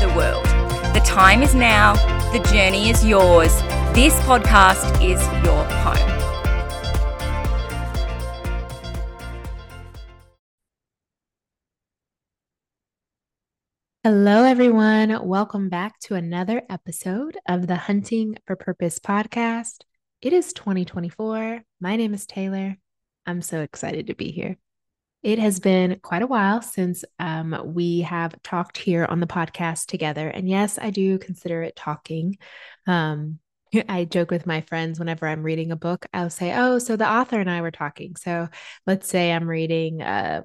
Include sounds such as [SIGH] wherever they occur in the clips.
the world. The time is now, the journey is yours. This podcast is your home. Hello, everyone. Welcome back to another episode of the Hunting for Purpose podcast. It is 2024. My name is Taylor. I'm so excited to be here. It has been quite a while since um, we have talked here on the podcast together. And yes, I do consider it talking. Um, [LAUGHS] I joke with my friends whenever I'm reading a book, I'll say, Oh, so the author and I were talking. So let's say I'm reading uh,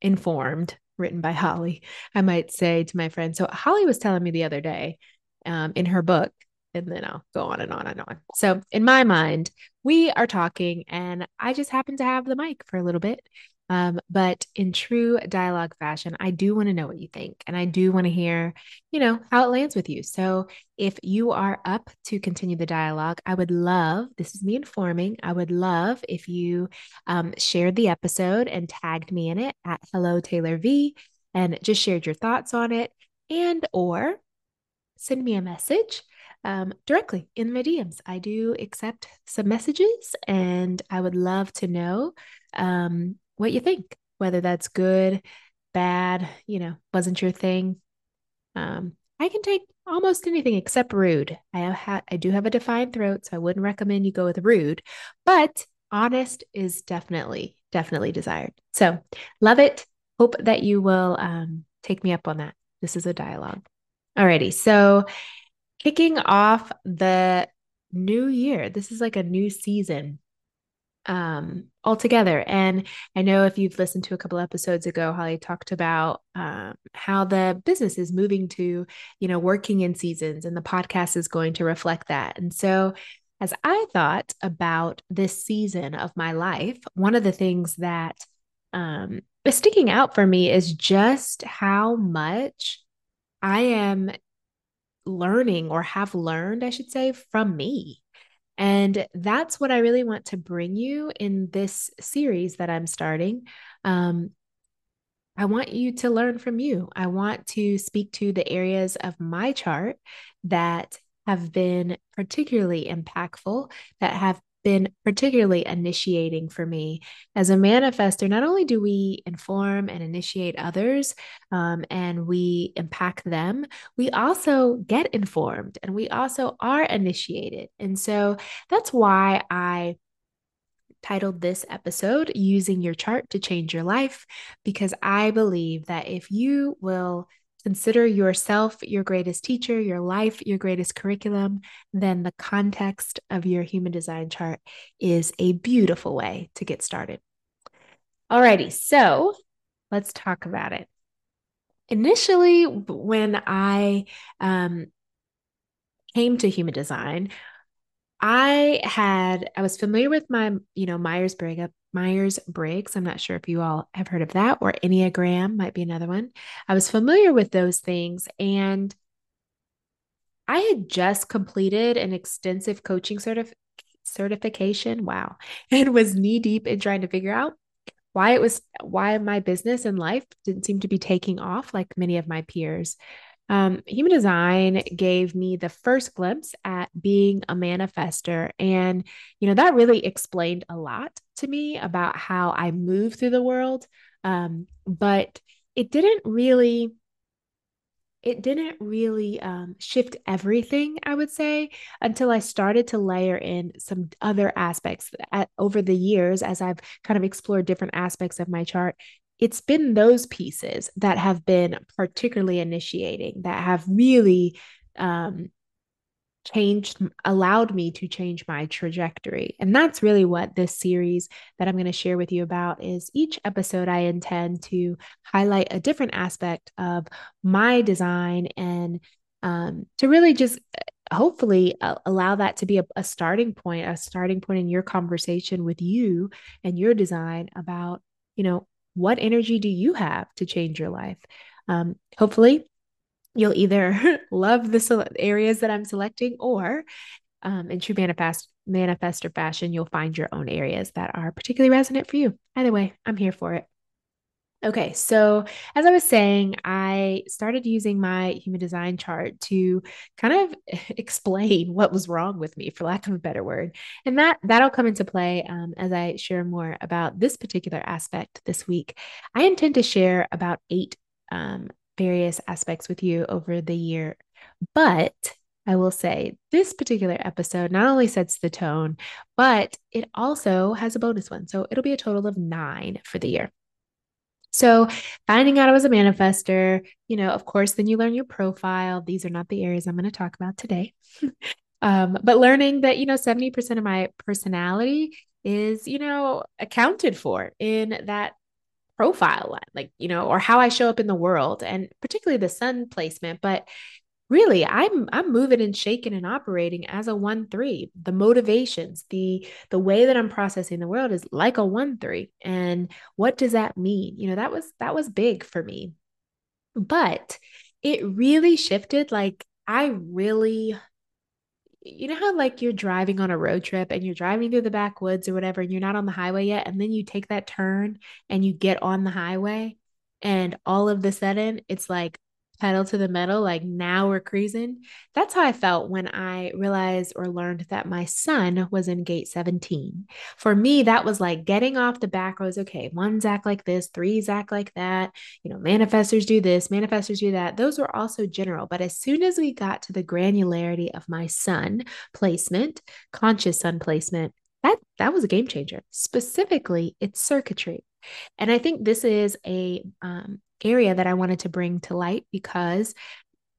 Informed, written by [LAUGHS] Holly. I might say to my friend, So Holly was telling me the other day um, in her book, and then I'll go on and on and on. So in my mind, we are talking, and I just happen to have the mic for a little bit. Um, but in true dialogue fashion, I do want to know what you think and I do want to hear, you know, how it lands with you. So if you are up to continue the dialogue, I would love, this is me informing, I would love if you um, shared the episode and tagged me in it at Hello Taylor V and just shared your thoughts on it and or send me a message um, directly in my DMs. I do accept some messages and I would love to know um, what you think, whether that's good, bad, you know, wasn't your thing. Um, I can take almost anything except rude. I have ha- I do have a defined throat, so I wouldn't recommend you go with rude, but honest is definitely definitely desired. So love it. Hope that you will um, take me up on that. This is a dialogue. Alrighty, so kicking off the new year. This is like a new season um, altogether. And I know if you've listened to a couple episodes ago, Holly talked about um, how the business is moving to, you know, working in seasons, and the podcast is going to reflect that. And so, as I thought about this season of my life, one of the things that um, is sticking out for me is just how much I am learning or have learned, I should say, from me. And that's what I really want to bring you in this series that I'm starting. Um, I want you to learn from you. I want to speak to the areas of my chart that have been particularly impactful, that have been particularly initiating for me. As a manifestor, not only do we inform and initiate others um, and we impact them, we also get informed and we also are initiated. And so that's why I titled this episode Using Your Chart to Change Your Life, because I believe that if you will Consider yourself your greatest teacher, your life your greatest curriculum, then the context of your human design chart is a beautiful way to get started. Alrighty, so let's talk about it. Initially, when I um, came to human design, I had I was familiar with my you know Myers Briggs Myers Briggs. I'm not sure if you all have heard of that, or Enneagram might be another one. I was familiar with those things. And I had just completed an extensive coaching certif- certification. Wow. [LAUGHS] And was knee deep in trying to figure out why it was, why my business and life didn't seem to be taking off like many of my peers. Um, human design gave me the first glimpse at being a manifestor. And, you know, that really explained a lot to me about how I move through the world. Um, but it didn't really it didn't really um, shift everything, I would say, until I started to layer in some other aspects at, over the years as I've kind of explored different aspects of my chart. It's been those pieces that have been particularly initiating, that have really um, changed allowed me to change my trajectory. And that's really what this series that i'm going to share with you about is each episode i intend to highlight a different aspect of my design and um, to really just uh, hopefully uh, allow that to be a, a starting point a starting point in your conversation with you and your design about you know what energy do you have to change your life um, hopefully you'll either [LAUGHS] love the areas that I'm selecting or um, in true manifest manifestor fashion, you'll find your own areas that are particularly resonant for you. Either way, I'm here for it. Okay, so as I was saying, I started using my human design chart to kind of [LAUGHS] explain what was wrong with me, for lack of a better word, and that that'll come into play um, as I share more about this particular aspect this week. I intend to share about eight um, various aspects with you over the year. But I will say this particular episode not only sets the tone, but it also has a bonus one. So it'll be a total of nine for the year. So, finding out I was a manifestor, you know, of course, then you learn your profile. These are not the areas I'm going to talk about today. [LAUGHS] um, but learning that, you know, 70% of my personality is, you know, accounted for in that profile like you know or how i show up in the world and particularly the sun placement but really i'm i'm moving and shaking and operating as a 1 3 the motivations the the way that i'm processing the world is like a 1 3 and what does that mean? You know that was that was big for me. But it really shifted like i really you know how like you're driving on a road trip and you're driving through the backwoods or whatever and you're not on the highway yet and then you take that turn and you get on the highway and all of the sudden it's like pedal to the metal, like now we're cruising. That's how I felt when I realized or learned that my sun was in gate 17. For me, that was like getting off the back roads. Okay, ones act like this, threes act like that. You know, manifestors do this, manifestors do that. Those were also general. But as soon as we got to the granularity of my sun placement, conscious sun placement, that that was a game changer. Specifically, it's circuitry. And I think this is a um, area that I wanted to bring to light because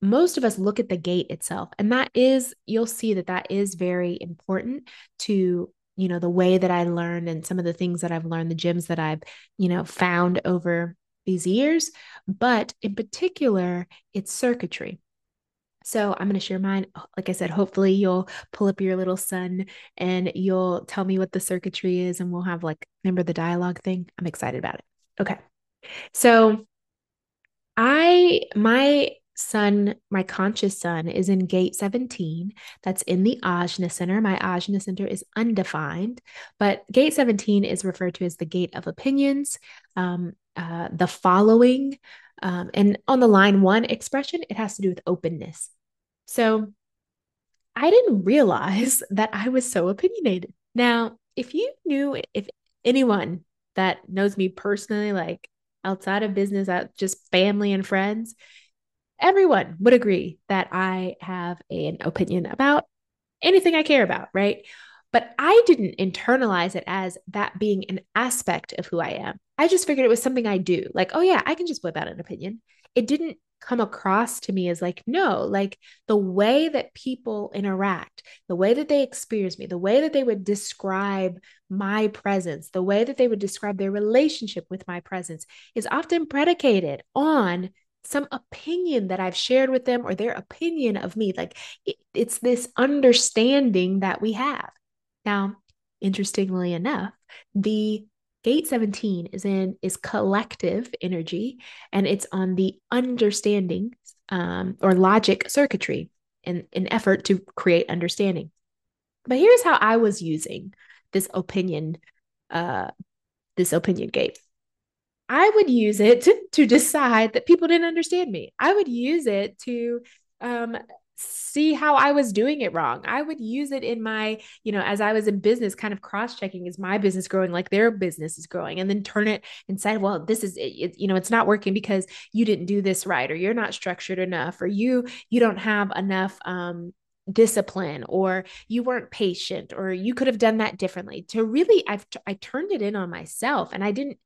most of us look at the gate itself and that is you'll see that that is very important to you know the way that I learned and some of the things that I've learned the gems that I've you know found over these years but in particular it's circuitry so I'm going to share mine. Like I said, hopefully you'll pull up your little sun and you'll tell me what the circuitry is and we'll have like, remember the dialogue thing? I'm excited about it. Okay. So I, my sun, my conscious sun, is in gate 17. That's in the Ajna center. My Ajna center is undefined, but gate 17 is referred to as the gate of opinions, um, uh, the following. Um, and on the line one expression, it has to do with openness. So I didn't realize [LAUGHS] that I was so opinionated. Now, if you knew, if anyone that knows me personally, like outside of business, out just family and friends, everyone would agree that I have an opinion about anything I care about, right? But I didn't internalize it as that being an aspect of who I am. I just figured it was something I do. Like, oh, yeah, I can just whip out an opinion. It didn't come across to me as like, no, like the way that people interact, the way that they experience me, the way that they would describe my presence, the way that they would describe their relationship with my presence is often predicated on some opinion that I've shared with them or their opinion of me. Like it, it's this understanding that we have. Now, interestingly enough, the Gate 17 is in is collective energy and it's on the understanding um, or logic circuitry in an effort to create understanding. But here's how I was using this opinion, uh, this opinion gate. I would use it [LAUGHS] to, to decide that people didn't understand me. I would use it to um, see how I was doing it wrong. I would use it in my, you know, as I was in business, kind of cross checking is my business growing like their business is growing, and then turn it and say, well, this is, it, you know, it's not working because you didn't do this right, or you're not structured enough, or you you don't have enough um, discipline or you weren't patient or you could have done that differently to really i've i turned it in on myself and i didn't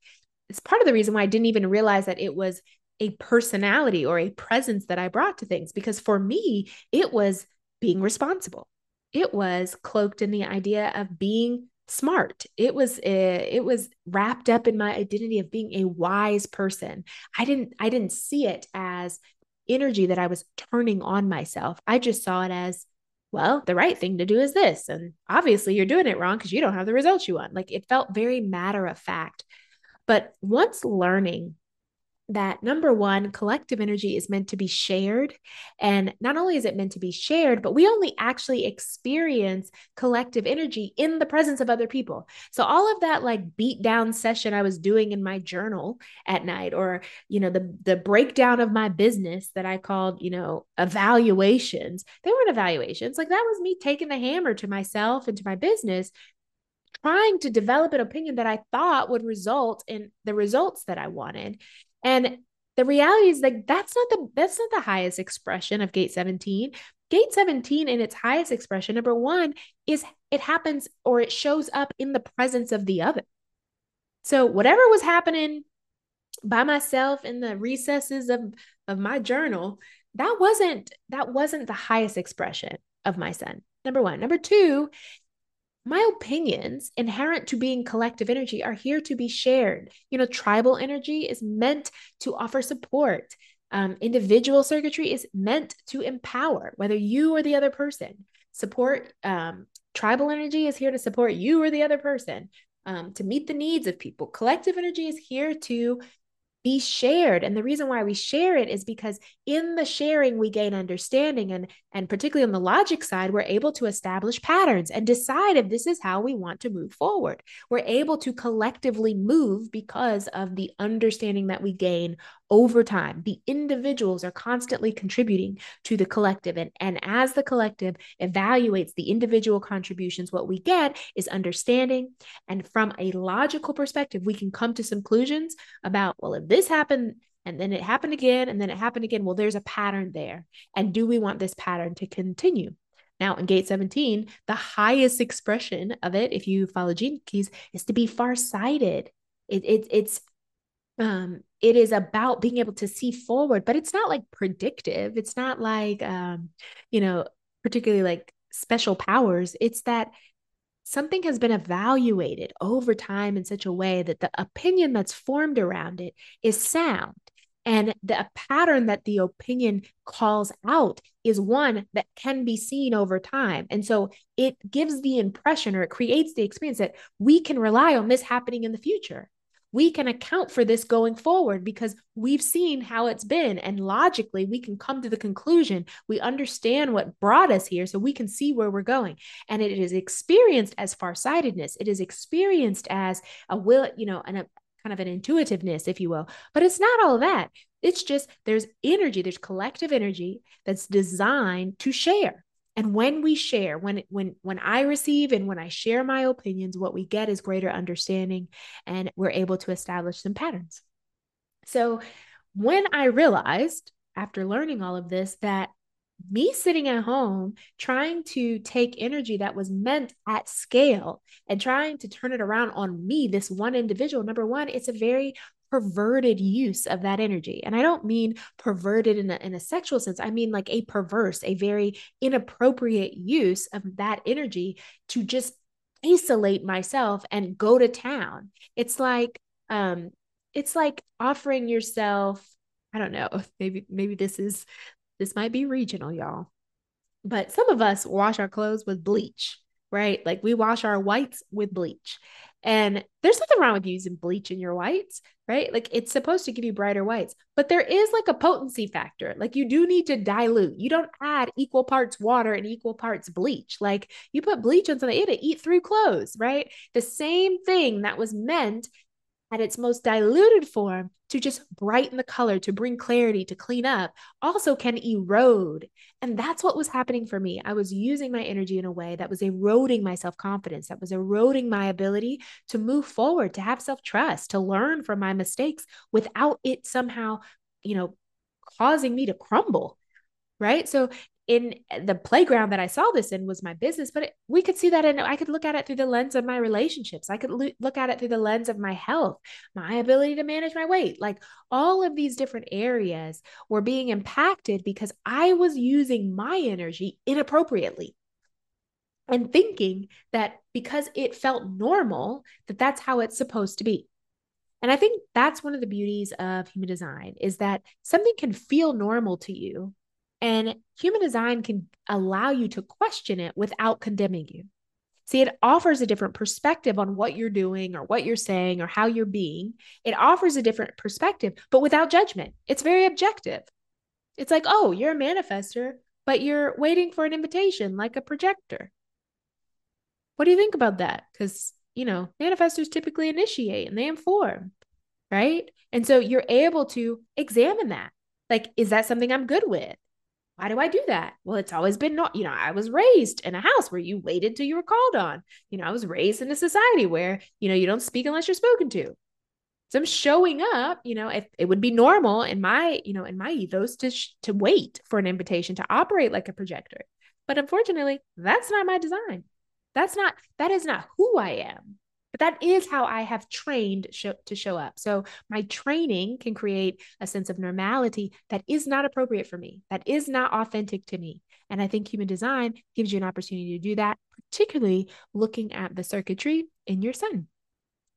it's part of the reason why i didn't even realize that it was a personality or a presence that I brought to things because for me, it was being responsible. It was cloaked in the idea of being smart. It was uh, it was wrapped up in my identity of being a wise person. I didn't I didn't see it as energy that I was turning on myself. I just saw it as well, the right thing to do is this and obviously you're doing it wrong because you don't have the results you want. Like it felt very matter of fact. But once learning that number one, collective energy is meant to be shared. And not only is it meant to be shared, but we only actually experience collective energy in the presence of other people. So all of that like beat down session I was doing in my journal at night, or, you know, the, the breakdown of my business that I called, you know, evaluations, they weren't evaluations. Like that was me taking the hammer to myself and to my business trying to develop an opinion that I thought would result in the results that I wanted. And the reality is like that's not the that's not the highest expression of gate 17. Gate 17 in its highest expression, number one, is it happens or it shows up in the presence of the other. So whatever was happening by myself in the recesses of, of my journal, that wasn't that wasn't the highest expression of my sun. Number one. Number two, my opinions inherent to being collective energy are here to be shared. You know, tribal energy is meant to offer support. Um, individual circuitry is meant to empower, whether you or the other person. Support um, tribal energy is here to support you or the other person, um, to meet the needs of people. Collective energy is here to be shared. And the reason why we share it is because in the sharing we gain understanding and and particularly on the logic side we're able to establish patterns and decide if this is how we want to move forward. We're able to collectively move because of the understanding that we gain over time. The individuals are constantly contributing to the collective. And, and as the collective evaluates the individual contributions, what we get is understanding. And from a logical perspective, we can come to some conclusions about, well, if this happened, and then it happened again, and then it happened again. Well, there's a pattern there. And do we want this pattern to continue? Now, in gate 17, the highest expression of it, if you follow gene keys, is to be farsighted. It, it, it's um, it is about being able to see forward, but it's not like predictive. It's not like, um, you know, particularly like special powers. It's that something has been evaluated over time in such a way that the opinion that's formed around it is sound. And the pattern that the opinion calls out is one that can be seen over time. And so it gives the impression or it creates the experience that we can rely on this happening in the future we can account for this going forward because we've seen how it's been. And logically, we can come to the conclusion. We understand what brought us here, so we can see where we're going. And it is experienced as farsightedness, it is experienced as a will, you know, and a kind of an intuitiveness, if you will. But it's not all that. It's just there's energy, there's collective energy that's designed to share. And when we share, when when when I receive and when I share my opinions, what we get is greater understanding and we're able to establish some patterns. So when I realized after learning all of this that me sitting at home trying to take energy that was meant at scale and trying to turn it around on me, this one individual, number one, it's a very perverted use of that energy. And I don't mean perverted in a, in a sexual sense. I mean like a perverse, a very inappropriate use of that energy to just isolate myself and go to town. It's like, um, it's like offering yourself, I don't know, [LAUGHS] maybe, maybe this is, this might be regional, y'all. But some of us wash our clothes with bleach, right? Like we wash our whites with bleach. And there's nothing wrong with using bleach in your whites, right? Like it's supposed to give you brighter whites, but there is like a potency factor. Like you do need to dilute. You don't add equal parts water and equal parts bleach. Like you put bleach on something, it'll eat through clothes, right? The same thing that was meant at its most diluted form to just brighten the color, to bring clarity, to clean up, also can erode. And that's what was happening for me. I was using my energy in a way that was eroding my self confidence, that was eroding my ability to move forward, to have self trust, to learn from my mistakes without it somehow, you know, causing me to crumble. Right. So in the playground that I saw this in was my business, but it, we could see that and I could look at it through the lens of my relationships. I could lo- look at it through the lens of my health, my ability to manage my weight. Like all of these different areas were being impacted because I was using my energy inappropriately and thinking that because it felt normal that that's how it's supposed to be. And I think that's one of the beauties of human design is that something can feel normal to you and human design can allow you to question it without condemning you. See, it offers a different perspective on what you're doing or what you're saying or how you're being. It offers a different perspective, but without judgment. It's very objective. It's like, oh, you're a manifestor, but you're waiting for an invitation like a projector. What do you think about that? Because, you know, manifestors typically initiate and they inform, right? And so you're able to examine that. Like, is that something I'm good with? Why do I do that? Well, it's always been not, you know, I was raised in a house where you waited till you were called on. You know, I was raised in a society where, you know, you don't speak unless you're spoken to. So I'm showing up, you know, if it would be normal in my, you know, in my ethos to sh- to wait for an invitation to operate like a projector. But unfortunately, that's not my design. That's not that is not who I am. But that is how I have trained show, to show up. So my training can create a sense of normality that is not appropriate for me, that is not authentic to me. And I think human design gives you an opportunity to do that, particularly looking at the circuitry in your sun.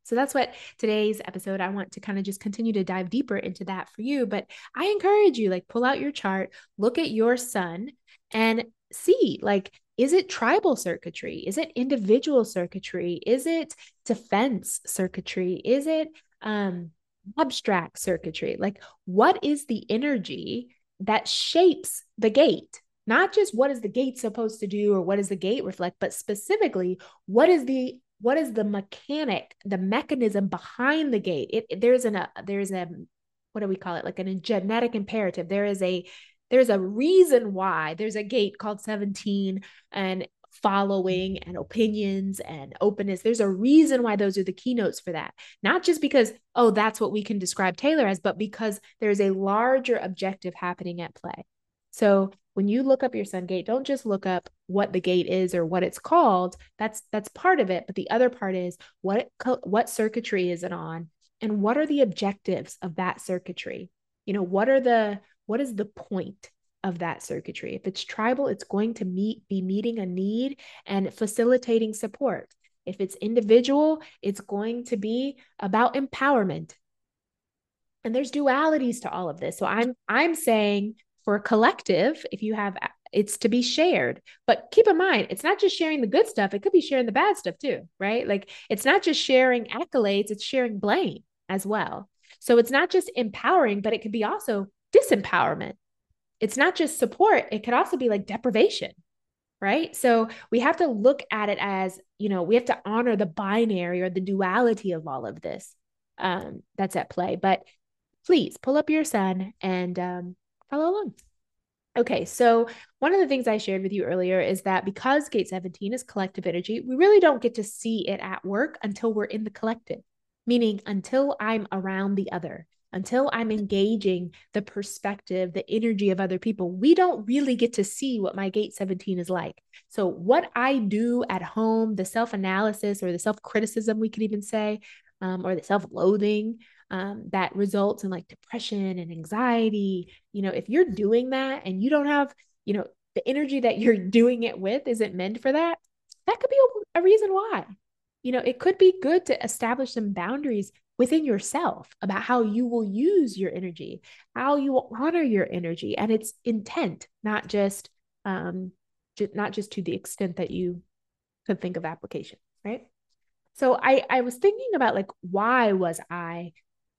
So that's what today's episode I want to kind of just continue to dive deeper into that for you, but I encourage you like pull out your chart, look at your sun and see like is it tribal circuitry? Is it individual circuitry? Is it defense circuitry? Is it um, abstract circuitry? Like, what is the energy that shapes the gate? Not just what is the gate supposed to do or what does the gate reflect, but specifically, what is the what is the mechanic, the mechanism behind the gate? It, there's an a, there's a what do we call it? Like an, a genetic imperative. There is a there's a reason why there's a gate called 17 and following and opinions and openness. There's a reason why those are the keynotes for that. Not just because, oh, that's what we can describe Taylor as, but because there's a larger objective happening at play. So when you look up your sun gate, don't just look up what the gate is or what it's called. That's that's part of it, but the other part is what what circuitry is it on and what are the objectives of that circuitry? You know, what are the what is the point of that circuitry? If it's tribal, it's going to meet be meeting a need and facilitating support. If it's individual, it's going to be about empowerment. And there's dualities to all of this. So I'm I'm saying for a collective, if you have it's to be shared. But keep in mind, it's not just sharing the good stuff, it could be sharing the bad stuff too, right? Like it's not just sharing accolades, it's sharing blame as well. So it's not just empowering, but it could be also disempowerment. It's not just support, it could also be like deprivation, right? So we have to look at it as, you know, we have to honor the binary or the duality of all of this um, that's at play. But please pull up your sun and um, follow along. Okay, so one of the things I shared with you earlier is that because gate 17 is collective energy, we really don't get to see it at work until we're in the collective, meaning until I'm around the other until I'm engaging the perspective, the energy of other people, we don't really get to see what my gate 17 is like. So, what I do at home, the self analysis or the self criticism, we could even say, um, or the self loathing um, that results in like depression and anxiety, you know, if you're doing that and you don't have, you know, the energy that you're [LAUGHS] doing it with isn't meant for that, that could be a, a reason why. You know, it could be good to establish some boundaries within yourself about how you will use your energy, how you will honor your energy and its intent, not just um j- not just to the extent that you could think of application, right? So I I was thinking about like why was I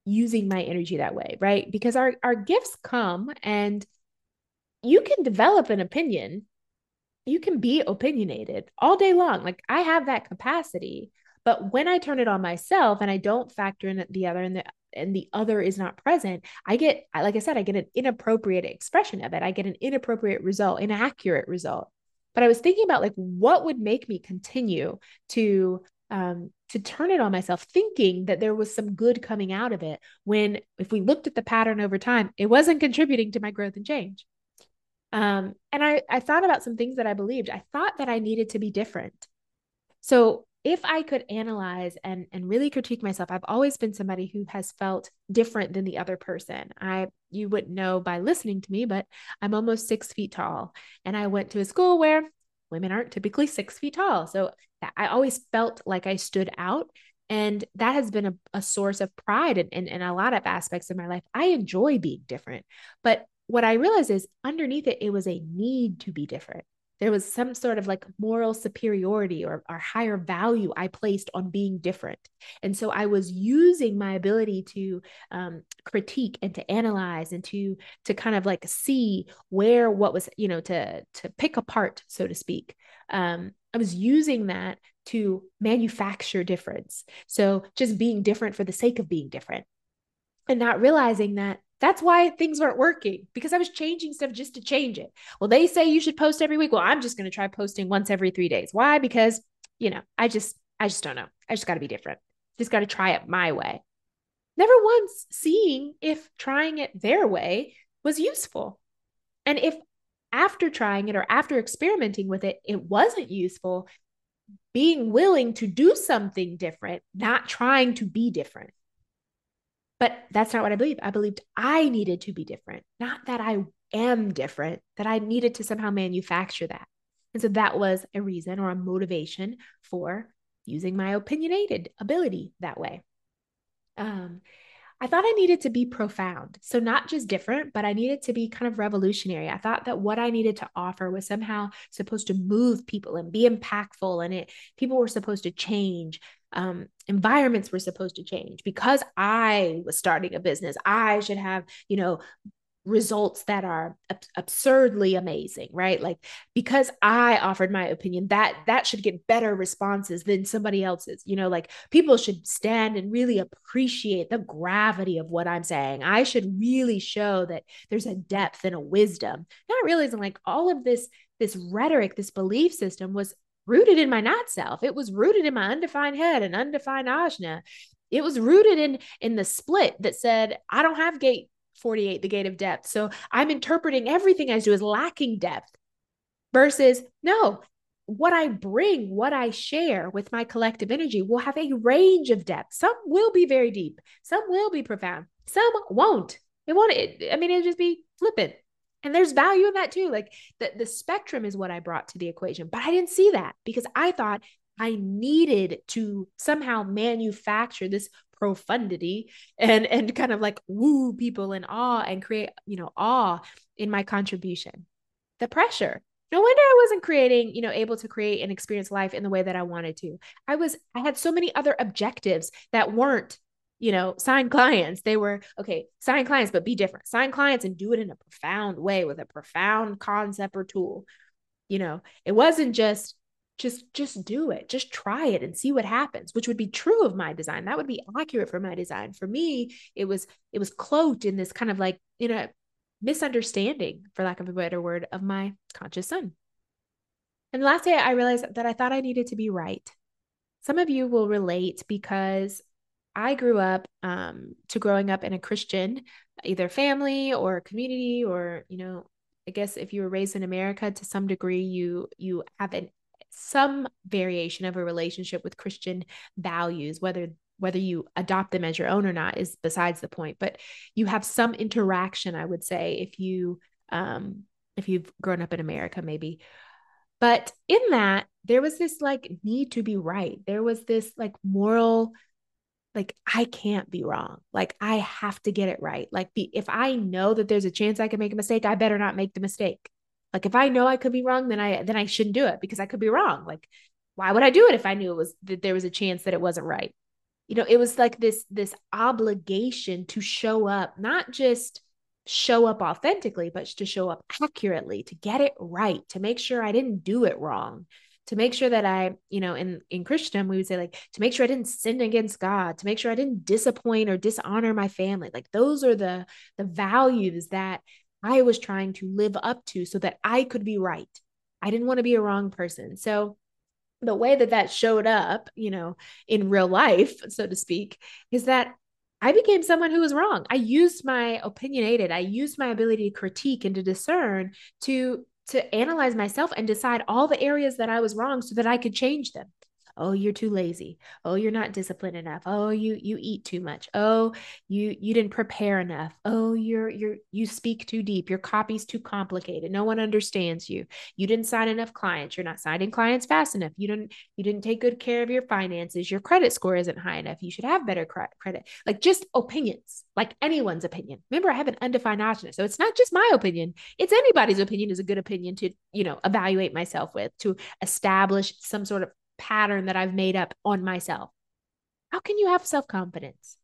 using my energy that way, right? Because our our gifts come and you can develop an opinion. You can be opinionated all day long. Like I have that capacity, But when I turn it on myself and I don't factor in the other and the and the other is not present, I get, like I said, I get an inappropriate expression of it. I get an inappropriate result, inaccurate result. But I was thinking about like what would make me continue to um, to turn it on myself, thinking that there was some good coming out of it. When if we looked at the pattern over time, it wasn't contributing to my growth and change. Um, and I I thought about some things that I believed. I thought that I needed to be different. So if I could analyze and and really critique myself, I've always been somebody who has felt different than the other person. I you wouldn't know by listening to me, but I'm almost six feet tall, and I went to a school where women aren't typically six feet tall, so I always felt like I stood out. And that has been a, a source of pride in, in, in a lot of aspects of my life. I enjoy being different. But what I realized is underneath it, it was a need to be different there was some sort of like moral superiority or, or higher value I placed on being different. And so I was using my ability to um, critique and to analyze and to to kind of like see where what was, you know, to to pick apart, so to speak. Um, I was using that to manufacture difference. So just being different for the sake of being different and not realizing that that's why things weren't working because I was changing stuff just to change it. Well, they say you should post every week. Well, I'm just going to try posting once every 3 days. Why? Because, you know, I just I just don't know. I just got to be different. Just got to try it my way. Never once seeing if trying it their way was useful. And if after trying it or after experimenting with it, it wasn't useful, being willing to do something different, not trying to be different. But that's not what I believe. I believed I needed to be different, not that I am different, that I needed to somehow manufacture that. And so that was a reason or a motivation for using my opinionated ability that way. Um, I thought I needed to be profound. So, not just different, but I needed to be kind of revolutionary. I thought that what I needed to offer was somehow supposed to move people and be impactful, and it people were supposed to change. Um, environments were supposed to change. Because I was starting a business. I should have, you know, results that are ab- absurdly amazing right? Like because i offered my opinion that that should get better responses than somebody else's. You know like people should stand and really appreciate the gravity of what i'm saying. I should really show that there's a depth and a wisdom. Not realizing like all of this this rhetoric this belief system was rooted in my not self it was rooted in my undefined head and undefined ajna it was rooted in in the split that said i don't have gate 48, the gate of depth. So I'm interpreting everything I do as lacking depth versus no, what I bring, what I share with my collective energy will have a range of depth. Some will be very deep, some will be profound, some won't. It won't, it, I mean, it'll just be flippant. And there's value in that too. Like the, the spectrum is what I brought to the equation, but I didn't see that because I thought I needed to somehow manufacture this profundity and and kind of like woo people in awe and create you know awe in my contribution the pressure no wonder i wasn't creating you know able to create and experience life in the way that i wanted to i was i had so many other objectives that weren't you know sign clients. They were okay sign clients but be different. Sign clients and do it in a profound way with a profound concept or tool. You know it wasn't just just just do it. Just try it and see what happens which would be true of my design. That would be accurate for my design. For me it was it was cloaked in this kind of like you know misunderstanding for lack of a better word of my conscious sun. and last day i realized that i thought i needed to be right. Some of you will relate because i grew up um, to growing up in a christian either family or community or you know I guess if you were raised in America to some degree, you you have an some variation of a relationship with Christian values, whether whether you adopt them as your own or not is besides the point. But you have some interaction i would say if you um if you've grown up in america maybe. But in that there was this like need to be right. There was this like moral like i can't be wrong like i have to get it right like be, if i know that there's a chance i can make a mistake i better not make the mistake like if I know I could be wrong, then I then I shouldn't do it because I could be wrong. Like why would I do it if I knew it was that there was a chance that it wasn't right? You know, it was like this this obligation to show up, not just show up authentically, but to show up accurately, to get it right, to make sure I didn't do it wrong, to make sure that I, you know, in in Christendom we would say like to make sure I didn't sin against God, to make sure I didn't disappoint or dishonor my family. Like those are the the values that I was trying to live up to so that I could be right. I didn't want to be a wrong person. So the way that that showed up, you know, in real life, [LAUGHS] so to speak, is that I became someone who was wrong. I used my opinionated, I used my ability to critique and to discern to to analyze myself and decide all the areas that I was wrong so that I could change them oh you're too lazy. Oh you're not disciplined enough. Oh you you eat too much. Oh you you didn't prepare enough. Oh you're you're you speak too deep. Your copy's too complicated. No one understands you. You didn't sign enough clients. You're not signing clients fast enough. You didn't you didn't take good care of your finances. Your credit score isn't high enough. You should have better credit. Like just opinions like anyone's opinion. Remember i have an undefined option so it's not just my opinion. It's anybody's opinion is a good opinion to you know evaluate myself with to establish some sort of pattern that I've made up on myself. How can you have self confidence?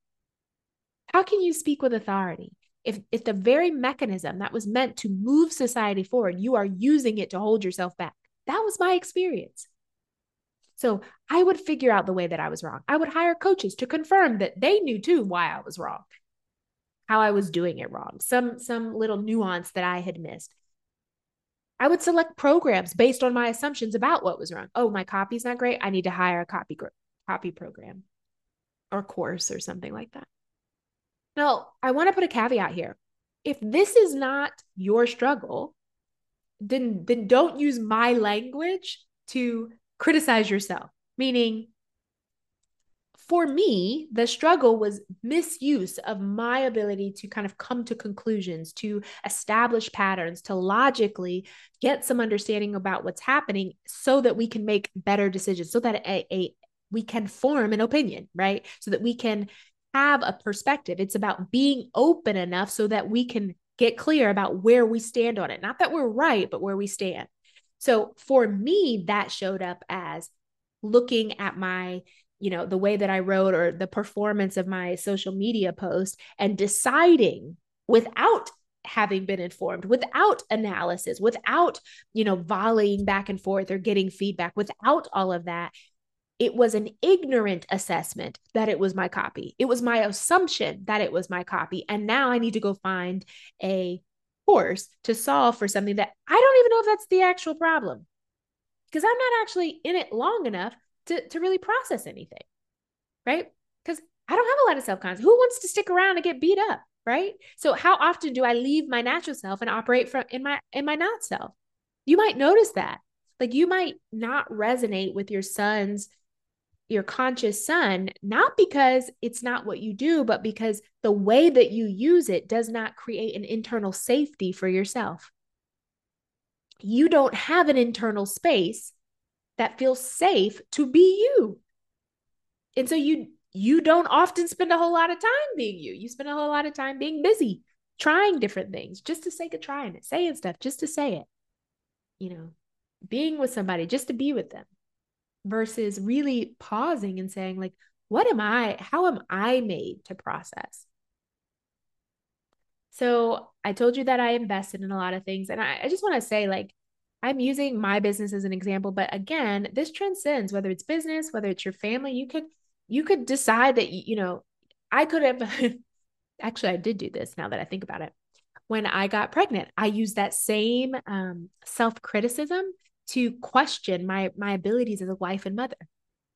How can you speak with authority? If, if the very mechanism that was meant to move society forward, you are using it to hold yourself back. That was my experience. So I would figure out the way that I was wrong. I would hire coaches to confirm that they knew too why I was wrong, how I was doing it wrong, some some little nuance that I had missed. I would select programs based on my assumptions about what was wrong. Oh, my copy's not great. I need to hire a copy copy program or course or something like that. Now, I want to put a caveat here. If this is not your struggle, then then don't use my language to criticize yourself. Meaning for me, the struggle was misuse of my ability to kind of come to conclusions, to establish patterns, to logically get some understanding about what's happening so that we can make better decisions, so that a, a we can form an opinion, right? So that we can have a perspective. It's about being open enough so that we can get clear about where we stand on it. Not that we're right, but where we stand. So for me, that showed up as looking at my you know the way that i wrote or the performance of my social media post and deciding without having been informed without analysis without you know volleying back and forth or getting feedback without all of that it was an ignorant assessment that it was my copy. It was my assumption that it was my copy. And now i need to go find a course to solve for something that i don't even know if that's the actual problem because i'm not actually in it long enough to, to really process anything, right? Because I don't have a lot of self confidence. Who wants to stick around and get beat up, right? So how often do I leave my natural self and operate from in my in my not self? You might notice that. Like you might not resonate with your sun's your conscious son, not because it's not what you do, but because the way that you use it does not create an internal safety for yourself. You don't have an internal space that feels safe to be you. And so you you don't often spend a whole lot of time being you. You spend a whole lot of time being busy, trying different things just to sake of trying it, saying stuff just to say it. You know, being with somebody just to be with them versus really pausing and saying like what am I how am I made to process? So I told you that I invested in a lot of things and I, I just want to say like I'm using my business as an example, but again, this transcends whether it's business, whether it's your family. You could you could decide that you know, I could have [LAUGHS] actually I did do this now that I think about it. When I got pregnant, I used that same um, self-criticism to question my my abilities as a wife and mother.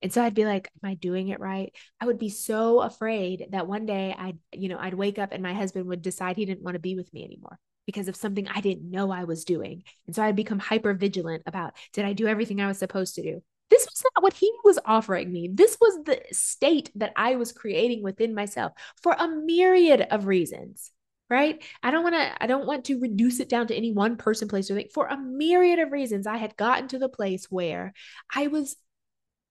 And so I'd be like, am I doing it right? I would be so afraid that one day I'd, you know, I'd wake up and my husband would decide he didn't want to be with me anymore because of something I didn't know I was doing. And so I'd become hyper vigilant about did I do everything I was supposed to do? This was not what he was offering me. This was the state that I was creating within myself for a myriad of reasons. Right. I don't want to, I don't want to reduce it down to any one person, place, or thing. For a myriad of reasons, I had gotten to the place where I was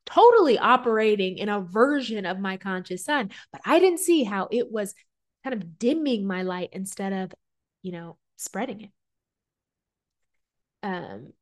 totally operating in a version of my conscious sun, but I didn't see how it was kind of dimming my light instead of, you know, spreading it. Um,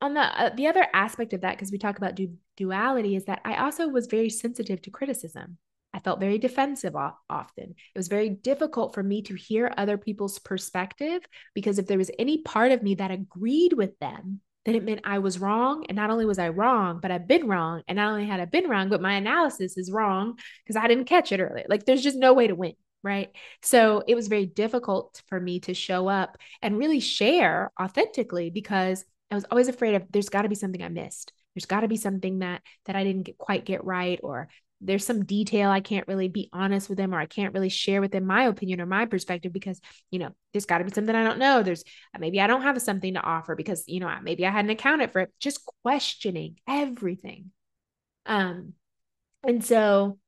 on the uh, the other aspect of that, because we talk about du- duality, is that I also was very sensitive to criticism. I felt very defensive often. It was very difficult for me to hear other people's perspective because if there was any part of me that agreed with them, then it meant I was wrong. And not only was I wrong, but I've been wrong. And not only had I been wrong, but my analysis is wrong because I didn't catch it earlier. Like there's just no way to win. Right. So it was very difficult for me to show up and really share authentically because I was always afraid of there's got to be something I missed. There's got to be something that that I didn't get, quite get right or there's some detail I can't really be honest with them or I can't really share with them my opinion or my perspective because, you know, there's got to be something I don't know. There's maybe I don't have something to offer because, you know, maybe I hadn't accounted for it. Just questioning everything. Um, and so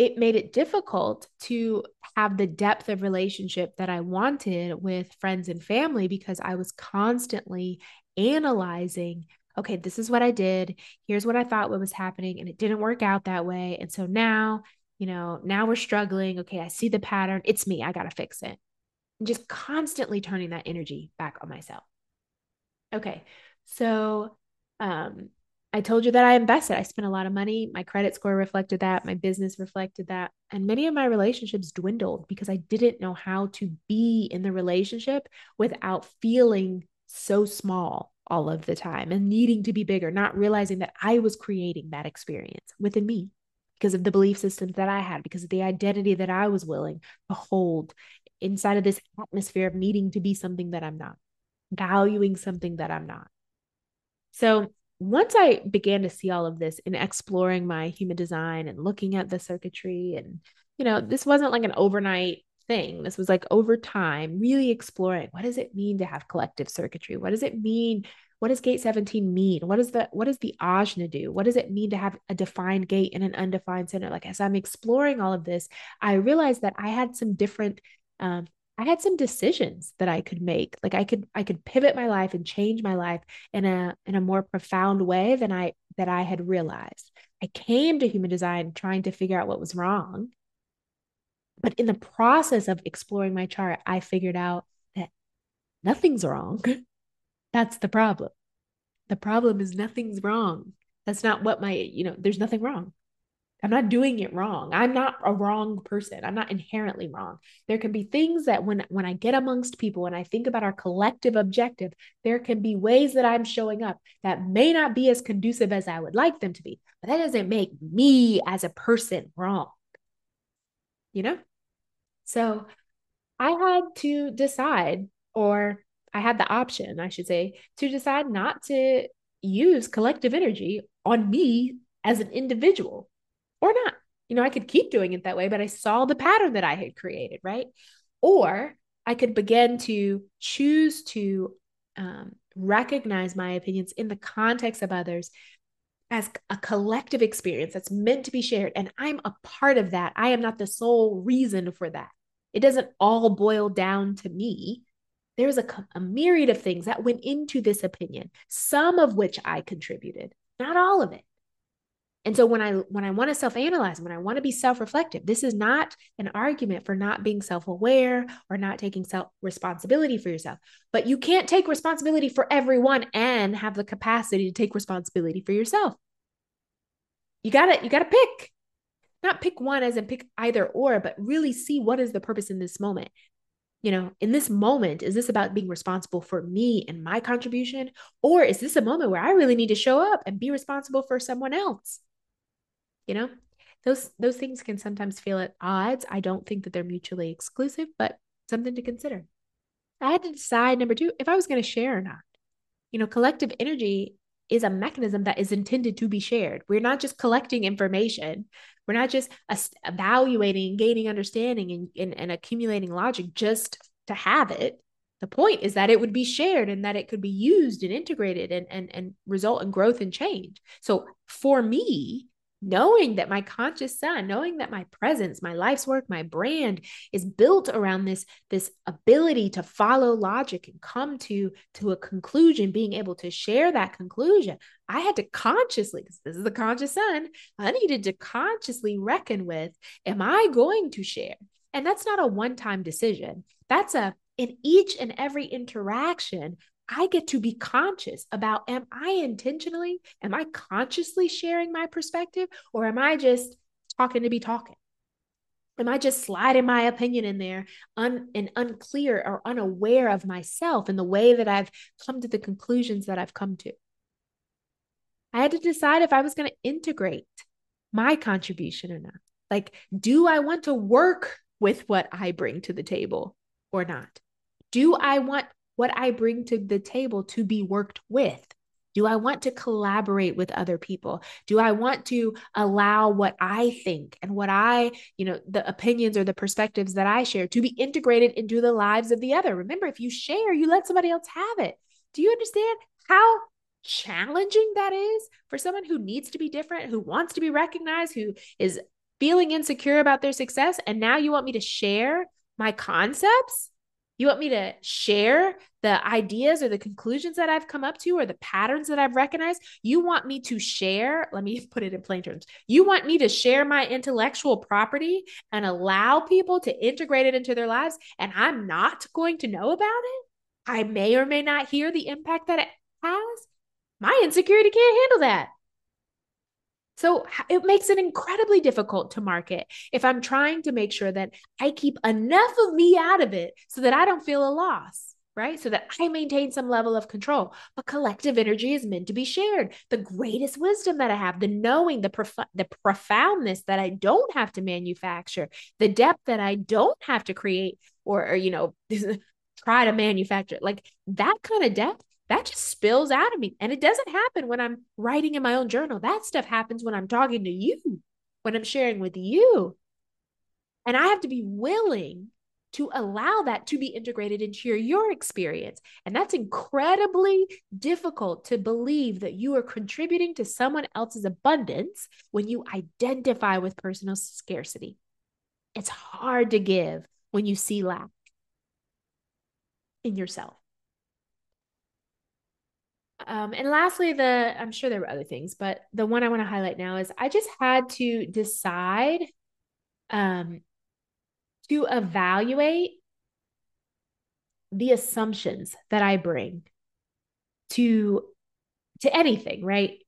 it made it difficult to have the depth of relationship that I wanted with friends and family because I was constantly analyzing okay, this is what I did. Here's what I thought what was happening. And it didn't work out that way. And so now, you know, now we're struggling. Okay, I see the pattern. It's me. I got to fix it. And just constantly turning that energy back on myself. Okay. So, um, I told you that I invested. I spent a lot of money. My credit score reflected that. My business reflected that. And many of my relationships dwindled because I didn't know how to be in the relationship without feeling so small all of the time and needing to be bigger, not realizing that I was creating that experience within me because of the belief systems that I had, because of the identity that I was willing to hold inside of this atmosphere of needing to be something that I'm not, valuing something that I'm not. So once I began to see all of this in exploring my human design and looking at the circuitry, and you know, this wasn't like an overnight thing. This was like over time, really exploring what does it mean to have collective circuitry? What does it mean? What does gate 17 mean? What is the what does the ajna do? What does it mean to have a defined gate and an undefined center? Like as I'm exploring all of this, I realized that I had some different um, I had some decisions that I could make. Like I could I could pivot my life and change my life in a in a more profound way than I that I had realized. I came to human design trying to figure out what was wrong but in the process of exploring my chart, I figured out that nothing's wrong. [LAUGHS] That's the problem. The problem is nothing's wrong. That's not what my, you know, there's nothing wrong. I'm not doing it wrong. I'm not a wrong person. I'm not inherently wrong. There can be things that when when I get amongst people and I think about our collective objective, there can be ways that I'm showing up that may not be as conducive as I would like them to be. But that doesn't make me as a person wrong. You know? So I had to decide, or I had the option, I should say, to decide not to use collective energy on me as an individual or not. You know, I could keep doing it that way, but I saw the pattern that I had created, right? Or I could begin to choose to um, recognize my opinions in the context of others as a collective experience that's meant to be shared. And I'm a part of that. I am not the sole reason for that. It doesn't all boil down to me. There's a, a myriad of things that went into this opinion, some of which I contributed, not all of it. And so when I when I want to self-analyze, when I want to be self-reflective, this is not an argument for not being self-aware or not taking self responsibility for yourself. But you can't take responsibility for everyone and have the capacity to take responsibility for yourself. You got to you got to pick not pick one as in pick either or, but really see what is the purpose in this moment. You know, in this moment, is this about being responsible for me and my contribution? Or is this a moment where I really need to show up and be responsible for someone else? You know, those those things can sometimes feel at odds. I don't think that they're mutually exclusive, but something to consider. I had to decide number two if I was going to share or not. You know, collective energy is a mechanism that is intended to be shared. We're not just collecting information. We're not just evaluating, gaining understanding, and, and, and accumulating logic just to have it. The point is that it would be shared and that it could be used and integrated and, and, and result in growth and change. So for me, knowing that my conscious sun knowing that my presence my life's work my brand is built around this this ability to follow logic and come to to a conclusion being able to share that conclusion i had to consciously because this is the conscious sun i needed to consciously reckon with am i going to share? And that's not a one time decision. That's a in each and every interaction I get to be conscious about am I intentionally, am I consciously sharing my perspective or am I just talking to be talking? Am I just sliding my opinion in there un, and unclear or unaware of myself and the way that I've come to the conclusions that I've come to? I had to decide if I was going to integrate my contribution or not. Like, do I want to work with what I bring to the table or not? Do I want what I bring to the table to be worked with? Do I want to collaborate with other people? Do I want to allow what I think and what I, you know, the opinions or the perspectives that I share to be integrated into the lives of the other? Remember, if you share, you let somebody else have it. Do you understand how challenging that is for someone who needs to be different, who wants to be recognized, who is feeling insecure about their success? And now you want me to share my concepts? You want me to share the ideas or the conclusions that I've come up to or the patterns that I've recognized? You want me to share, let me [LAUGHS] put it in plain terms. You want me to share my intellectual property and allow people to integrate it into their lives, and I'm not going to know about it? I may or may not hear the impact that it has. My insecurity can't handle that. So it makes it incredibly difficult to market if I'm trying to make sure that I keep enough of me out of it so that I don't feel a loss, right? So that I maintain some level of control. But collective energy is meant to be shared. The greatest wisdom that I have, the knowing, the prof- the profoundness that I don't have to manufacture, the depth that I don't have to create or, or you know, [LAUGHS] try to manufacture. Like that kind of depth that just spills out of me. And it doesn't happen when I'm writing in my own journal. That stuff happens when I'm talking to you, when I'm sharing with you. And I have to be willing to allow that to be integrated into your, your experience. And that's incredibly difficult to believe that you are contributing to someone else's abundance when you identify with personal scarcity. It's hard to give when you see lack in yourself. Um, and lastly, the I'm sure there were other things, but the one I want to highlight now is I just had to decide um, to evaluate the assumptions that I bring to to anything, right?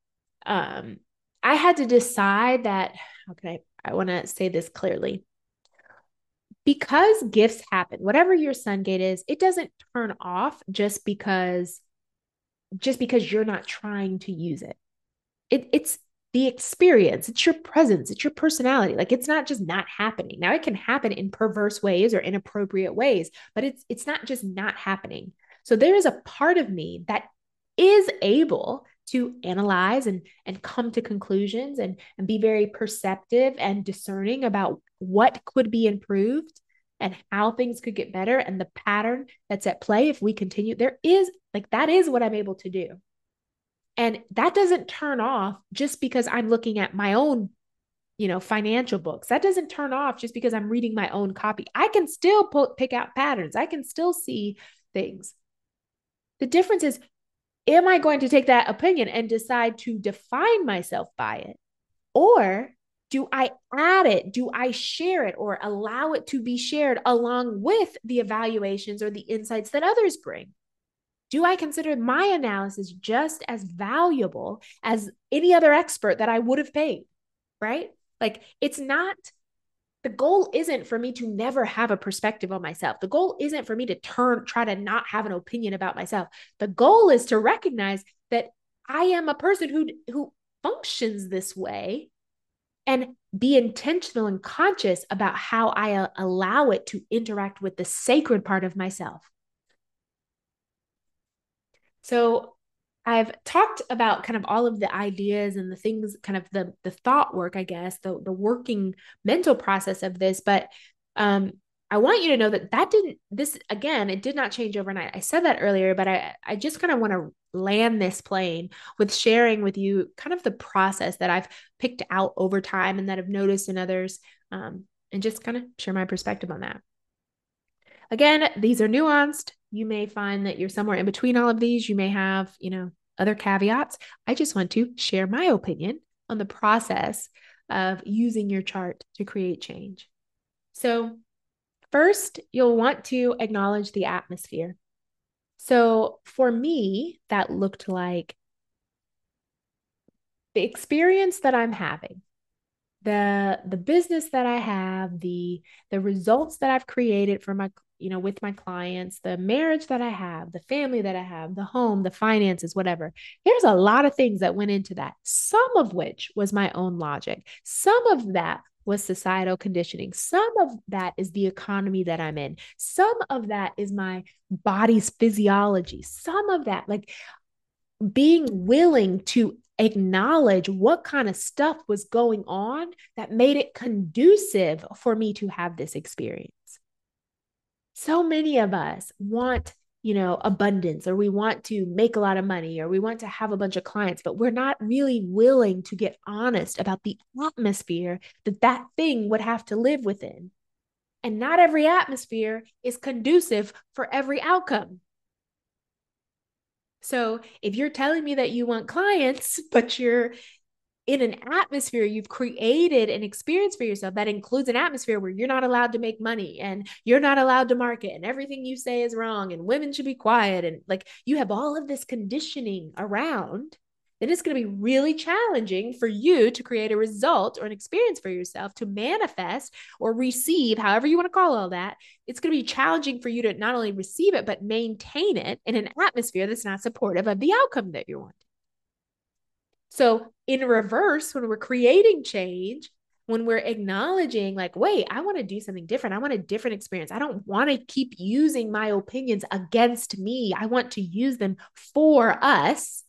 Um, I had to decide that Okay, I want to say this clearly. Because gifts happen, whatever your sun gate is, it doesn't turn off just because just because you're not trying to use it. it it's the experience, it's your presence, it's your personality. Like it's not just not happening. Now it can happen in perverse ways or inappropriate ways, but it's it's not just not happening. So there is a part of me that is able to analyze and and come to conclusions and and be very perceptive and discerning about what could be improved and how things could get better and the pattern that's at play if we continue there is like that is what i'm able to do. And that doesn't turn off just because i'm looking at my own you know financial books. That doesn't turn off just because i'm reading my own copy. I can still pull, pick out patterns. I can still see things. The difference is am i going to take that opinion and decide to define myself by it? Or do I add it? Do I share it or allow it to be shared along with the evaluations or the insights that others bring? Do I consider my analysis just as valuable as any other expert that I would have paid? Right? Like it's not, the goal isn't for me to never have a perspective on myself. The goal isn't for me to turn, try to not have an opinion about myself. The goal is to recognize that I am a person who, who functions this way and be intentional and conscious about how I uh, allow it to interact with the sacred part of myself. So, I've talked about kind of all of the ideas and the things, kind of the the thought work, I guess, the the working mental process of this, but um, I want you to know that that didn't this again it did not change overnight. I said that earlier, but I I just kind of want to land this plane with sharing with you kind of the process that I've picked out over time and that I've noticed in others um, and just kind of share my perspective on that. Again, these are nuanced. You may find that you're somewhere in between all of these. You may have, you know, other caveats. I just want to share my opinion on the process of using your chart to create change. So, First, you'll want to acknowledge the atmosphere. So for me, that looked like the experience that I'm having, the the business that I have, the the results that I've created for my you know with my clients, the marriage that I have, the family that I have, the home, the finances, whatever. There's a lot of things that went into that. Some of which was my own logic. Some of that was societal conditioning. Some of that is the economy that I'm in. Some of that is my body's physiology. Some of that, like being willing to acknowledge what kind of stuff was going on that made it conducive for me to have this experience. So many of us want, you know, abundance or we want to make a lot of money or we want to have a bunch of clients, but we're not really willing to get honest about the atmosphere that that thing would have to live within. And not every atmosphere is conducive for every outcome. So if you're telling me that you want clients, [LAUGHS] but you're in an atmosphere you've created an experience for yourself that includes an atmosphere where you're not allowed to make money and you're not allowed to market and everything you say is wrong and women should be quiet and like you have all of this conditioning around then it's going to be really challenging for you to create a result or an experience for yourself to manifest or receive, however you want to call all that. It's going to be challenging for you to not only receive it, but maintain it in an atmosphere that's not supportive of the outcome that you want. So, in reverse, when we're creating change, when we're acknowledging, like, wait, I want to do something different. I want a different experience. I don't want to keep using my opinions against me. I want to use them for us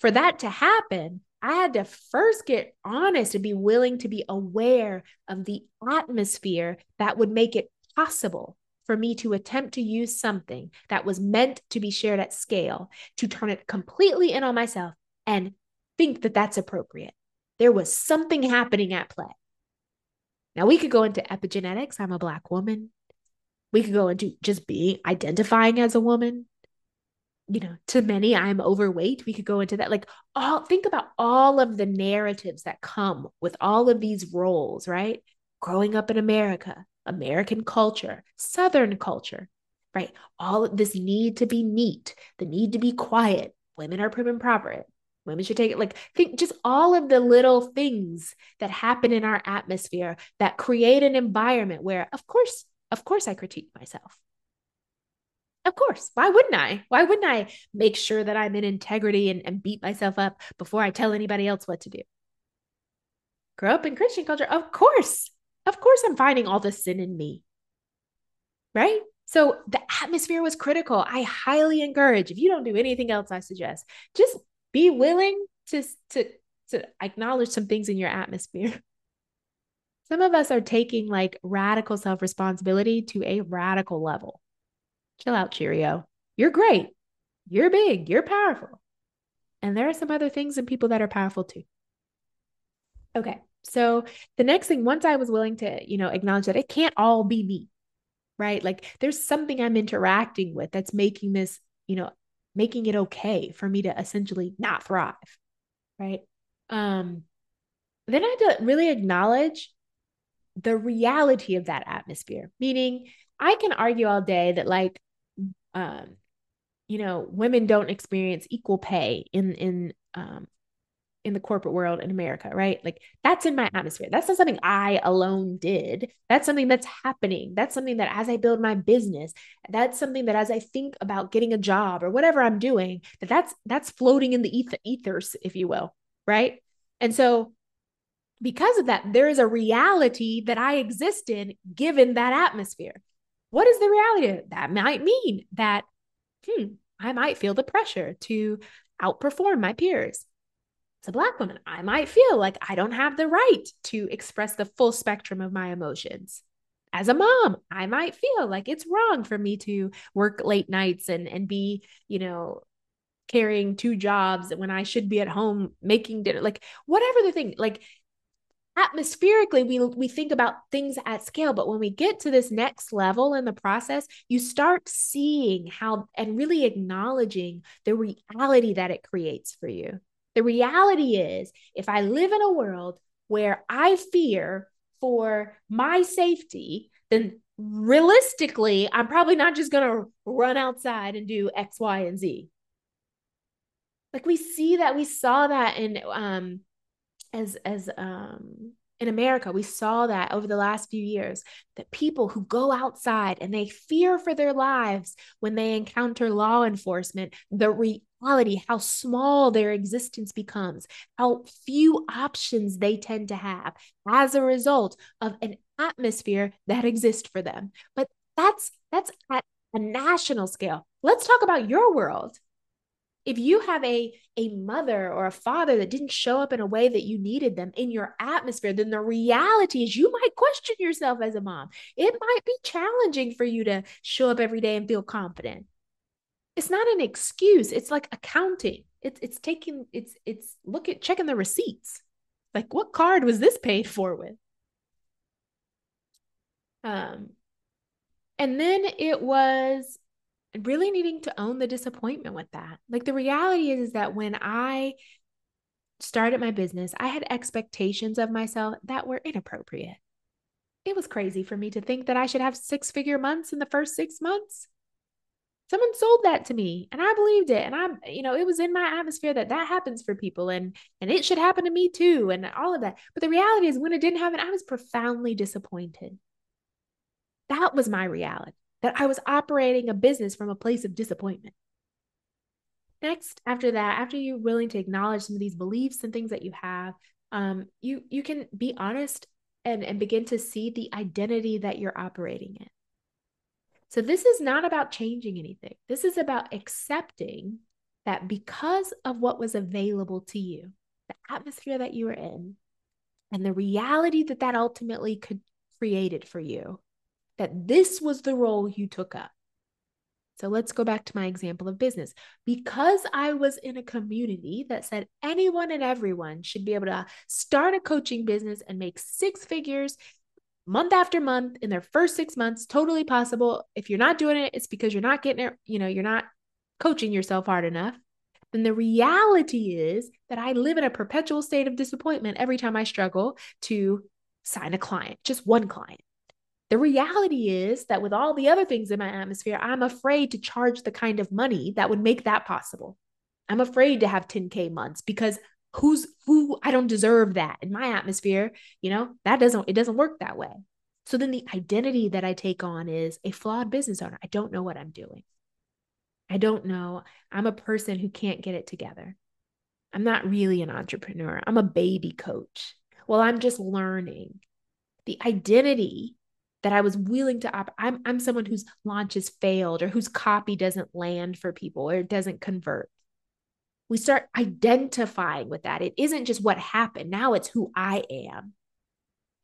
for that to happen, I had to first get honest and be willing to be aware of the atmosphere that would make it possible for me to attempt to use something that was meant to be shared at scale, to turn it completely in on myself and think that that's appropriate. There was something happening at play. Now, we could go into epigenetics. I'm a Black woman. We could go into just being identifying as a woman you know, to many, I'm overweight. We could go into that. Like, all think about all of the narratives that come with all of these roles, right? Growing up in America, American culture, Southern culture, right? All of this need to be neat, the need to be quiet. Women are prim and proper. Women should take it. Like, think just all of the little things that happen in our atmosphere that create an environment where, of course, of course, I critique myself of course. Why wouldn't I? Why wouldn't I make sure that I'm in integrity and, and beat myself up before I tell anybody else what to do? Grow up in Christian culture. Of course. Of course, I'm finding all the sin in me. Right? So the atmosphere was critical. I highly encourage, if you don't do anything else, I suggest just be willing to, to, to acknowledge some things in your atmosphere. [LAUGHS] Some of us are taking like radical self responsibility to a radical level. Chill out, Cheerio. You're great. You're big. You're powerful. And there are some other things and people that are powerful too. Okay. So the next thing, once I was willing to, you know, acknowledge that it can't all be me, right? Like there's something I'm interacting with that's making this, you know, making it okay for me to essentially not thrive, right? Um, then I had to really acknowledge the reality of that atmosphere, meaning I can argue all day that like um, you know, women don't experience equal pay in in um, in the corporate world in America, right? Like that's in my atmosphere. That's not something I alone did. That's something that's happening. That's something that as I build my business, that's something that as I think about getting a job or whatever I'm doing, that that's that's floating in the ether, ethers, if you will, right? And so because of that, there is a reality that I exist in given that atmosphere. What is the reality? That might mean that, hmm, I might feel the pressure to outperform my peers. As a Black woman, I might feel like I don't have the right to express the full spectrum of my emotions. As a mom, I might feel like it's wrong for me to work late nights and, and be, you know, carrying two jobs when I should be at home making dinner, like whatever the thing, like atmospherically we we think about things at scale but when we get to this next level in the process you start seeing how and really acknowledging the reality that it creates for you the reality is if i live in a world where i fear for my safety then realistically i'm probably not just going to run outside and do x y and z. Like we see that we saw that in um as as um in America, we saw that over the last few years that people who go outside and they fear for their lives when they encounter law enforcement, the reality, how small their existence becomes, how few options they tend to have as a result of an atmosphere that exists for them. But that's that's at a national scale. Let's talk about your world if you have a a mother or a father that didn't show up in a way that you needed them in your atmosphere then the reality is you might question yourself as a mom it might be challenging for you to show up every day and feel confident it's not an excuse it's like accounting it's it's taking it's it's look at checking the receipts like what card was this paid for with um and then it was really needing to own the disappointment with that. Like the reality is, is that when I started my business, I had expectations of myself that were inappropriate. It was crazy for me to think that I should have six figure months in the first six months. Someone sold that to me and I believed it. And I'm, you know, it was in my atmosphere that that happens for people and, and it should happen to me too. And all of that. But the reality is when it didn't happen, I was profoundly disappointed. That was my reality that I was operating a business from a place of disappointment. Next, after that, after you're willing to acknowledge some of these beliefs and things that you have, um, you you can be honest and, and begin to see the identity that you're operating in. So this is not about changing anything. This is about accepting that because of what was available to you, the atmosphere that you were in, and the reality that that ultimately could created for you, that this was the role you took up. So let's go back to my example of business. Because I was in a community that said anyone and everyone should be able to start a coaching business and make six figures month after month in their first six months, totally possible. If you're not doing it, it's because you're not getting it, you know, you're not coaching yourself hard enough. Then the reality is that I live in a perpetual state of disappointment every time I struggle to sign a client, just one client. The reality is that with all the other things in my atmosphere, I'm afraid to charge the kind of money that would make that possible. I'm afraid to have 10K months because who's who I don't deserve that in my atmosphere, you know, that doesn't it doesn't work that way. So then the identity that I take on is a flawed business owner. I don't know what I'm doing. I don't know. I'm a person who can't get it together. I'm not really an entrepreneur. I'm a baby coach. Well, I'm just learning. The identity that I was willing to op- I'm I'm someone whose launches failed or whose copy doesn't land for people or it doesn't convert. We start identifying with that. It isn't just what happened. Now it's who I am.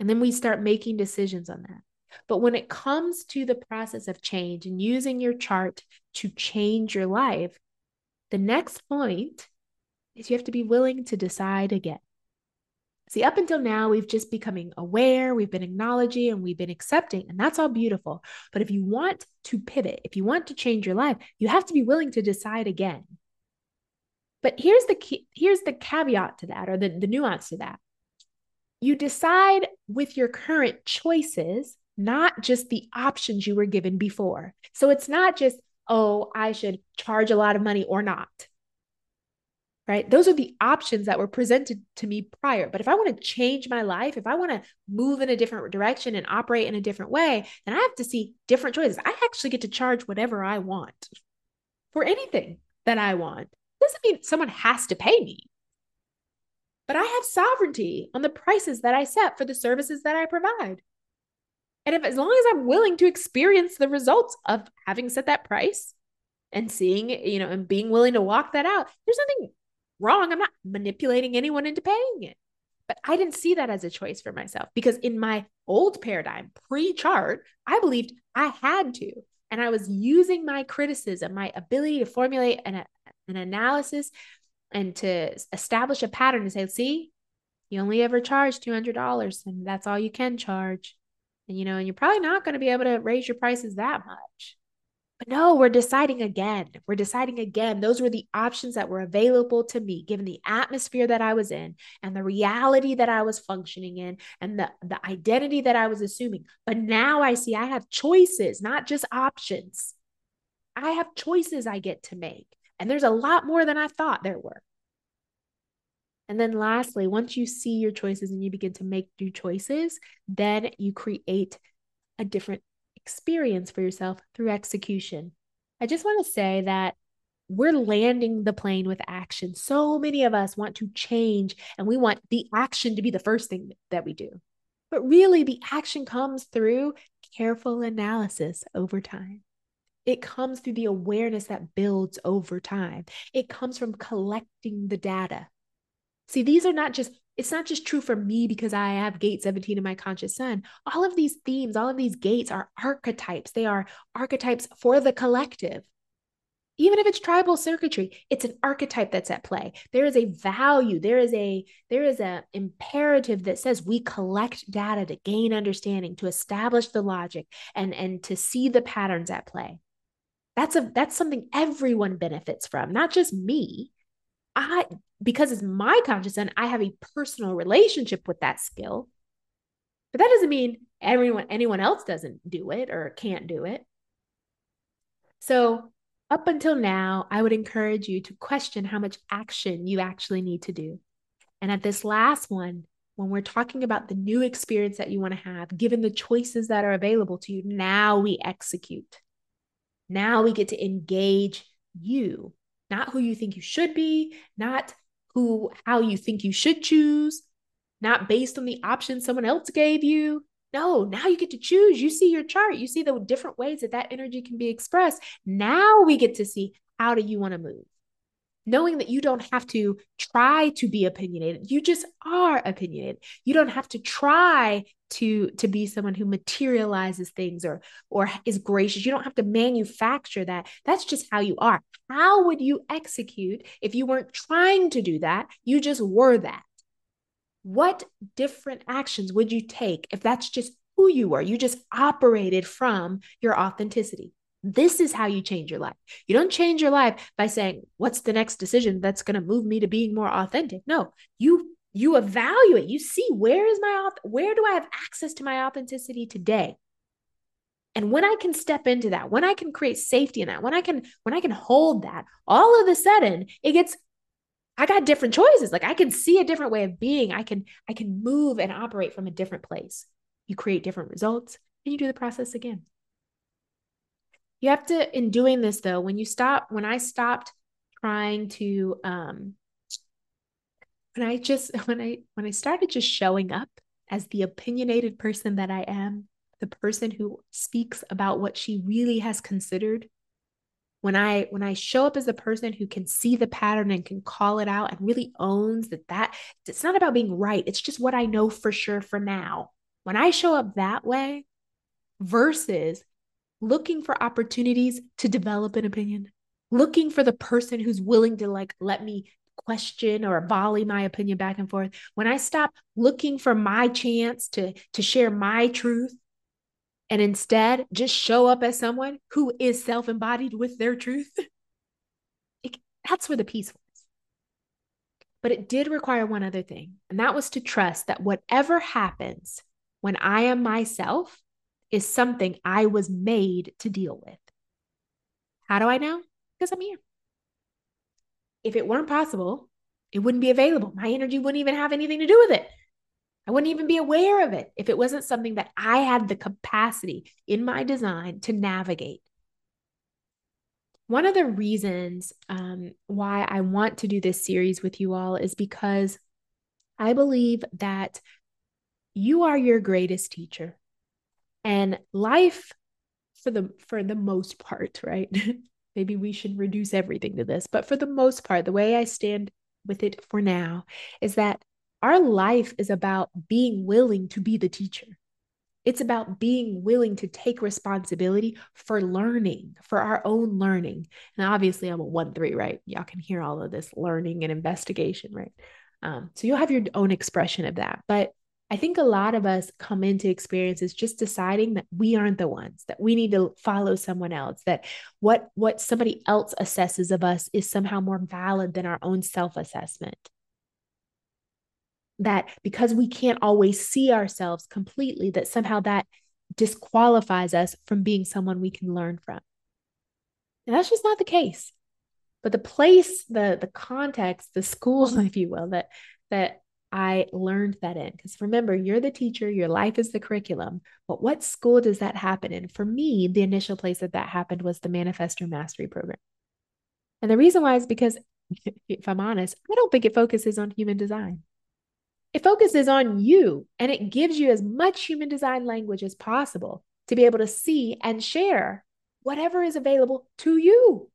And then we start making decisions on that. But when it comes to the process of change and using your chart to change your life, the next point is you have to be willing to decide again. See, up until now, we've just becoming aware, we've been acknowledging, and we've been accepting, and that's all beautiful. But if you want to pivot, if you want to change your life, you have to be willing to decide again. But here's the key, here's the caveat to that, or the, the nuance to that. You decide with your current choices, not just the options you were given before. So it's not just, oh, I should charge a lot of money or not right? Those are the options that were presented to me prior. But if I want to change my life, if I want to move in a different direction and operate in a different way, then I have to see different choices. I actually get to charge whatever I want for anything that I want. Doesn't mean someone has to pay me. But I have sovereignty on the prices that I set for the services that I provide. And if as long as I'm willing to experience the results of having set that price and seeing, you know, and being willing to walk that out, there's nothing wrong. I'm not manipulating anyone into paying it. But I didn't see that as a choice for myself because in my old paradigm, pre chart, I believed I had to. And I was using my criticism, my ability to formulate an, an analysis and to establish a pattern and say, see, you only ever charge $200 and that's all you can charge. And, you know, and you're probably not going to be able to raise your prices that much. But no, we're deciding again. We're deciding again. Those were the options that were available to me, given the atmosphere that I was in and the reality that I was functioning in and the, the identity that I was assuming. But now I see I have choices, not just options. I have choices I get to make. And there's a lot more than I thought there were. And then lastly, once you see your choices and you begin to make new choices, then you create a different experience for yourself through execution. I just want to say that we're landing the plane with action. So many of us want to change and we want the action to be the first thing that we do. But really, the action comes through careful analysis over time. It comes through the awareness that builds over time. It comes from collecting the data. See, these are not just, it's not just true for me because I have gate 17 in my conscious sun. All of these themes, all of these gates are archetypes. They are archetypes for the collective even if it's tribal circuitry it's an archetype that's at play there is a value there is a there is a imperative that says we collect data to gain understanding to establish the logic and and to see the patterns at play that's a that's something everyone benefits from not just me i because it's my conscious and i have a personal relationship with that skill but that doesn't mean everyone anyone else doesn't do it or can't do it so up until now, I would encourage you to question how much action you actually need to do. And at this last one, when we're talking about the new experience that you want to have, given the choices that are available to you, now we execute. Now we get to engage you, not who you think you should be, not who how you think you should choose, not based on the options someone else gave you, no, now you get to choose. You see your chart, you see the different ways that that energy can be expressed. Now we get to see how do you want to move? Knowing that you don't have to try to be opinionated. You just are opinionated. You don't have to try to to be someone who materializes things or or is gracious. You don't have to manufacture that. That's just how you are. How would you execute if you weren't trying to do that? You just were that. What different actions would you take if that's just who you are? You just operated from your authenticity. This is how you change your life. You don't change your life by saying, "What's the next decision that's going to move me to being more authentic?" No, you you evaluate. You see where is my where do I have access to my authenticity today? And when I can step into that, when I can create safety in that, when I can when I can hold that, all of a sudden it gets I got different choices. Like I can see a different way of being. I can I can move and operate from a different place. You create different results and you do the process again. You have to in doing this though, when you stop when I stopped trying to um when I just [LAUGHS] when I when I started just showing up as the opinionated person that I am, the person who speaks about what she really has considered when i when i show up as a person who can see the pattern and can call it out and really owns that that it's not about being right it's just what i know for sure for now. When i show up that way versus looking for opportunities to develop an opinion looking for the person who's willing to like let me question or volley my opinion back and forth when i stop looking for my chance to to share my truth and instead just show up as someone who is self embodied with their truth, [LAUGHS] it, that's where the peace was. But it did require one other thing, and that was to trust that whatever happens when I am myself is something I was made to deal with. How do I know? Because I'm here. If it weren't possible, it wouldn't be available. My energy wouldn't even have anything to do with it. I wouldn't even be aware of it if it wasn't something that I had the capacity in my design to navigate. One of the reasons um, why I want to do this series with you all is because I believe that you are your greatest teacher. And life, for the for the most part, right? [LAUGHS] Maybe we should reduce everything to this, but for the most part, the way I stand with it for now is that our life is about being willing to be the teacher. It's about being willing to take responsibility for learning, for our own learning. And obviously, I'm a one three, right? Y'all can hear all of this learning and investigation, right? Um, so you'll have your own expression of that. But I think a lot of us come into experiences just deciding that we aren't the ones, that we need to follow someone else, that what what somebody else assesses of us is somehow more valid than our own self-assessment that because we can't always see ourselves completely, that somehow that disqualifies us from being someone we can learn from. And that's just not the case. But the place, the the context, the school, [LAUGHS] if you will, that that I learned that in? Because remember, you're the teacher, your life is the curriculum. But what school does that happen in? For me, the initial place that that happened was the Manifestor Mastery Program. And the reason why is because, [LAUGHS] if I'm honest, I don't think it focuses on human design. It focuses on you and it gives you as much human design language as possible to be able to see and share whatever is available to you,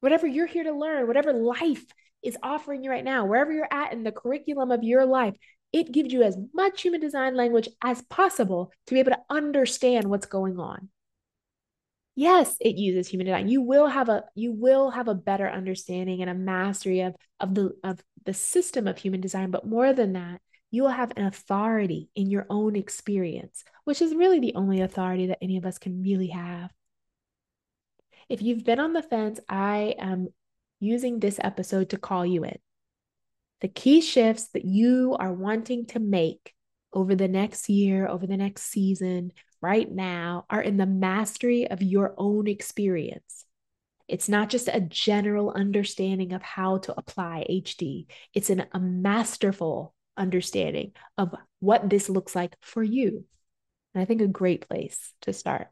whatever you're here to learn, whatever life is offering you right now, wherever you're at in the curriculum of your life. It gives you as much human design language as possible to be able to understand what's going on. Yes it uses human design. You will have a you will have a better understanding and a mastery of of the of the system of human design but more than that you will have an authority in your own experience which is really the only authority that any of us can really have. If you've been on the fence i am using this episode to call you in the key shifts that you are wanting to make over the next year over the next season right now are in the mastery of your own experience. It's not just a general understanding of how to apply HD, it's an, a masterful understanding of what this looks like for you. And I think a great place to start,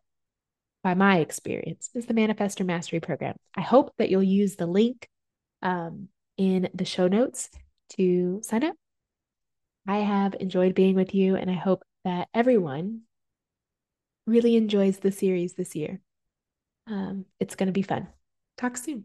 by my experience, is the Manifestor Mastery Program. I hope that you'll use the link um, in the show notes to sign up. I have enjoyed being with you, and I hope that everyone really enjoys the series this year. Um, it's going to be fun. Talk soon.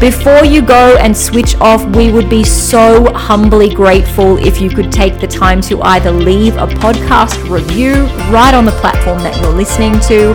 Before you go and switch off, we would be so humbly grateful if you could take the time to either leave a podcast review right on the platform that you're listening to